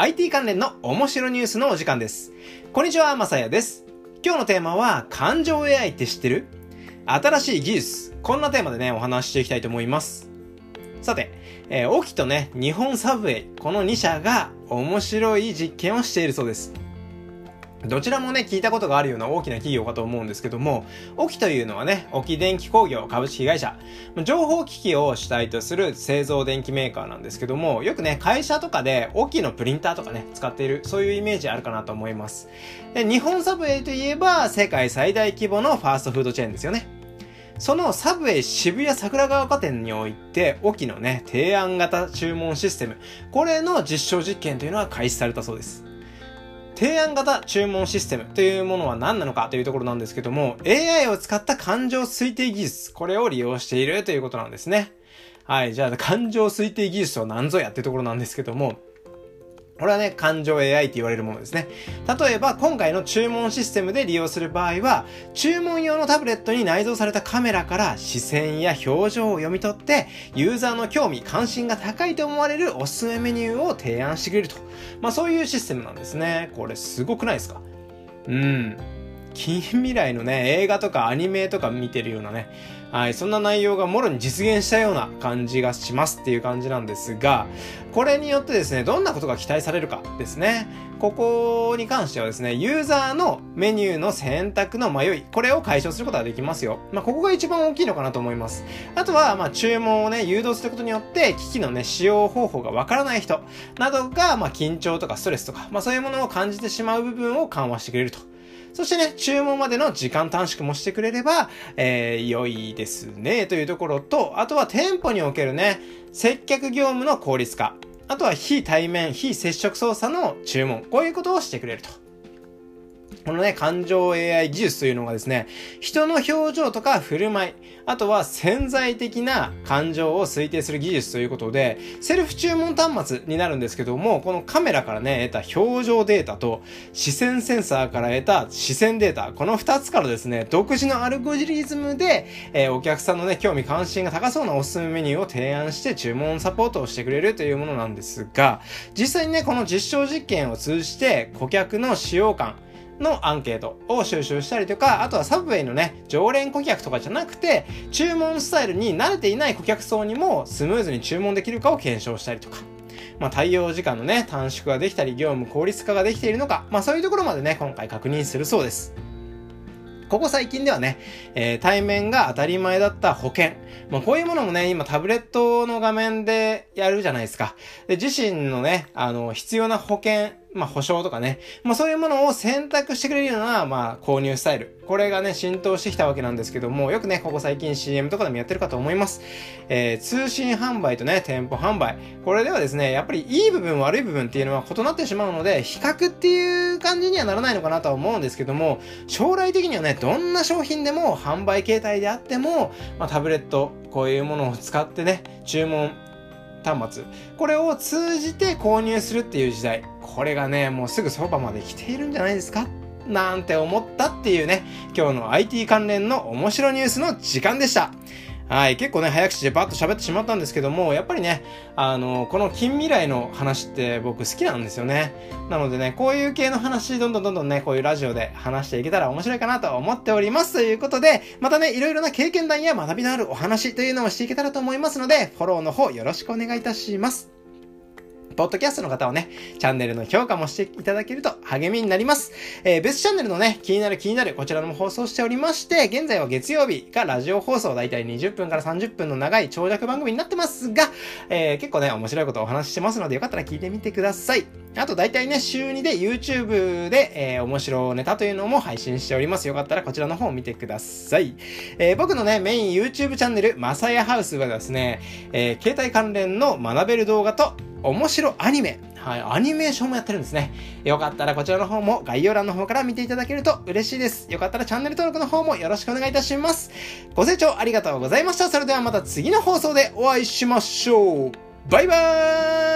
IT 関連の面白ニュースのお時間です。こんにちは、まさやです。今日のテーマは、感情 AI って知ってる？新しい技術。こんなテーマでね、お話ししていきたいと思います。さて、えー、オキとね、日本サブウェイ、この2社が面白い実験をしているそうです。どちらもね、聞いたことがあるような大きな企業かと思うんですけども、オキというのはね、オキ電気工業株式会社、情報機器を主体とする製造電気メーカーなんですけども、よくね、会社とかでオキのプリンターとかね、使っている、そういうイメージあるかなと思います。で日本サブウェイといえば、世界最大規模のファーストフードチェーンですよね。そのサブウェイ渋谷桜川丘店において、オキのね、提案型注文システム、これの実証実験というのは開始されたそうです。提案型注文システムというものは何なのかというところなんですけども、AI を使った感情推定技術、これを利用しているということなんですね。はい、じゃあ感情推定技術は何ぞやっていうところなんですけども、これはね、感情 AI って言われるものですね。例えば、今回の注文システムで利用する場合は、注文用のタブレットに内蔵されたカメラから視線や表情を読み取って、ユーザーの興味、関心が高いと思われるおすすめメニューを提案してくれると。まあそういうシステムなんですね。これすごくないですか？うん。近未来のね、映画とかアニメとか見てるようなね、はい、そんな内容がもろに実現したような感じがしますっていう感じなんですが、これによってですね、どんなことが期待されるかですね。ここに関してはですね、ユーザーのメニューの選択の迷い、これを解消することができますよ。まあ、ここが一番大きいのかなと思います。あとは、ま、注文をね、誘導することによって、機器のね、使用方法がわからない人などが、ま、緊張とかストレスとか、まあ、そういうものを感じてしまう部分を緩和してくれると。そしてね、注文までの時間短縮もしてくれれば、えー、良いですね、というところと、あとは店舗におけるね、接客業務の効率化。あとは非対面、非接触操作の注文。こういうことをしてくれると。このね、感情 AI 技術というのがですね、人の表情とか振る舞い、あとは潜在的な感情を推定する技術ということで、セルフ注文端末になるんですけども、このカメラからね、得た表情データと視線センサーから得た視線データ、この2つからですね、独自のアルゴリズムで、えー、お客さんのね、興味関心が高そうなおすすめメニューを提案して注文サポートをしてくれるというものなんですが、実際にね、この実証実験を通じて顧客の使用感、のアンケートを収集したりとか、あとはサブウェイのね、常連顧客とかじゃなくて、注文スタイルに慣れていない顧客層にもスムーズに注文できるかを検証したりとか。まあ、対応時間のね、短縮ができたり、業務効率化ができているのか、まあ、そういうところまでね、今回確認するそうです。ここ最近ではね、えー、対面が当たり前だった保険。まあ、こういうものもね、今タブレットの画面でやるじゃないですか。で、自身のね、あの、必要な保険まあ、保証とかね。まあ、そういうものを選択してくれるような、まあ、購入スタイル。これがね、浸透してきたわけなんですけども、よくね、ここ最近 CM とかでもやってるかと思います。えー、通信販売とね、店舗販売。これではですね、やっぱりいい部分、悪い部分っていうのは異なってしまうので、比較っていう感じにはならないのかなとは思うんですけども、将来的にはね、どんな商品でも販売形態であっても、まあ、タブレット、こういうものを使ってね、注文端末。これを通じて購入するっていう時代。これがね、もうすぐそばまで来ているんじゃないですか？なんて思ったっていうね、今日の IT 関連の面白ニュースの時間でした。はい、結構ね、早口でバッと喋ってしまったんですけども、やっぱりね、あの、この近未来の話って僕好きなんですよね。なのでね、こういう系の話、どんどんどんどんね、こういうラジオで話していけたら面白いかなと思っております。ということで、またね、いろいろな経験談や学びのあるお話というのをしていけたらと思いますので、フォローの方よろしくお願いいたします。ポッドキャストの方はね、チャンネルの評価もしていただけると励みになります。えー、別チャンネルのね、気になる気になる、こちらも放送しておりまして、現在は月曜日がラジオ放送、だいたい20分から30分の長い長尺番組になってますが、えー、結構ね、面白いことをお話ししてますので、よかったら聞いてみてください。あと、だいたいね、週2で YouTube で、えー、面白ネタというのも配信しております。よかったらこちらの方を見てください。えー、僕のね、メイン YouTube チャンネル、まさやハウスはですね、えー、携帯関連の学べる動画と、面白アニメ。はい、アニメーションもやってるんですね。よかったらこちらの方も概要欄の方から見ていただけると嬉しいです。よかったらチャンネル登録の方もよろしくお願いいたします。ご清聴ありがとうございました。それではまた次の放送でお会いしましょう。バイバーイ